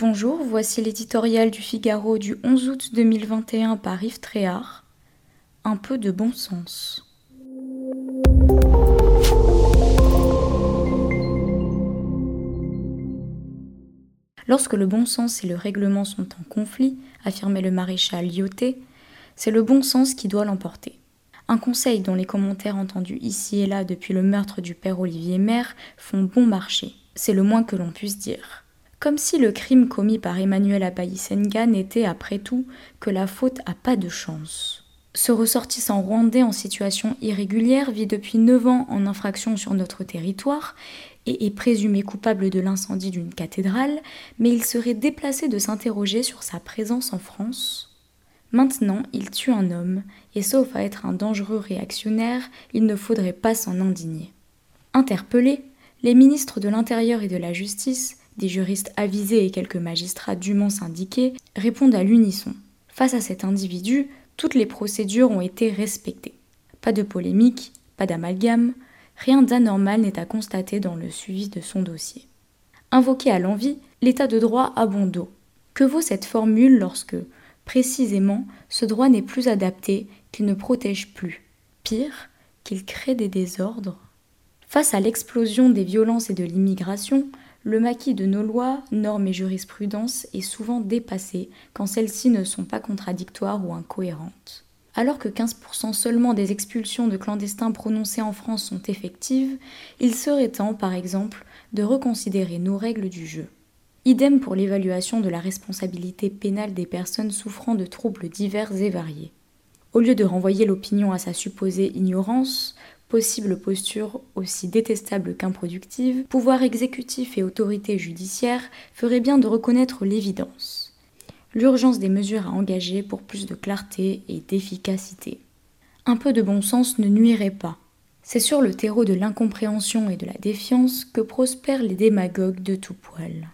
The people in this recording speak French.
Bonjour, voici l'éditorial du Figaro du 11 août 2021 par Yves Tréhard. Un peu de bon sens. Lorsque le bon sens et le règlement sont en conflit, affirmait le maréchal Lyoté, c'est le bon sens qui doit l'emporter. Un conseil dont les commentaires entendus ici et là depuis le meurtre du père Olivier Maire font bon marché, c'est le moins que l'on puisse dire. Comme si le crime commis par Emmanuel Apaïsenga n'était après tout que la faute à pas de chance. Ce ressortissant rwandais en situation irrégulière vit depuis 9 ans en infraction sur notre territoire et est présumé coupable de l'incendie d'une cathédrale, mais il serait déplacé de s'interroger sur sa présence en France. Maintenant, il tue un homme, et sauf à être un dangereux réactionnaire, il ne faudrait pas s'en indigner. Interpellés, les ministres de l'Intérieur et de la Justice, des juristes avisés et quelques magistrats dûment syndiqués, répondent à l'unisson. Face à cet individu, toutes les procédures ont été respectées. Pas de polémique, pas d'amalgame, rien d'anormal n'est à constater dans le suivi de son dossier. Invoqué à l'envie, l'état de droit a. Que vaut cette formule lorsque, précisément, ce droit n'est plus adapté, qu'il ne protège plus? Pire, qu'il crée des désordres Face à l'explosion des violences et de l'immigration, le maquis de nos lois, normes et jurisprudence est souvent dépassé quand celles-ci ne sont pas contradictoires ou incohérentes. Alors que 15% seulement des expulsions de clandestins prononcées en France sont effectives, il serait temps, par exemple, de reconsidérer nos règles du jeu. Idem pour l'évaluation de la responsabilité pénale des personnes souffrant de troubles divers et variés. Au lieu de renvoyer l'opinion à sa supposée ignorance, possible posture aussi détestable qu'improductive, pouvoir exécutif et autorité judiciaire ferait bien de reconnaître l'évidence. L'urgence des mesures à engager pour plus de clarté et d'efficacité. Un peu de bon sens ne nuirait pas. C'est sur le terreau de l'incompréhension et de la défiance que prospèrent les démagogues de tout poil.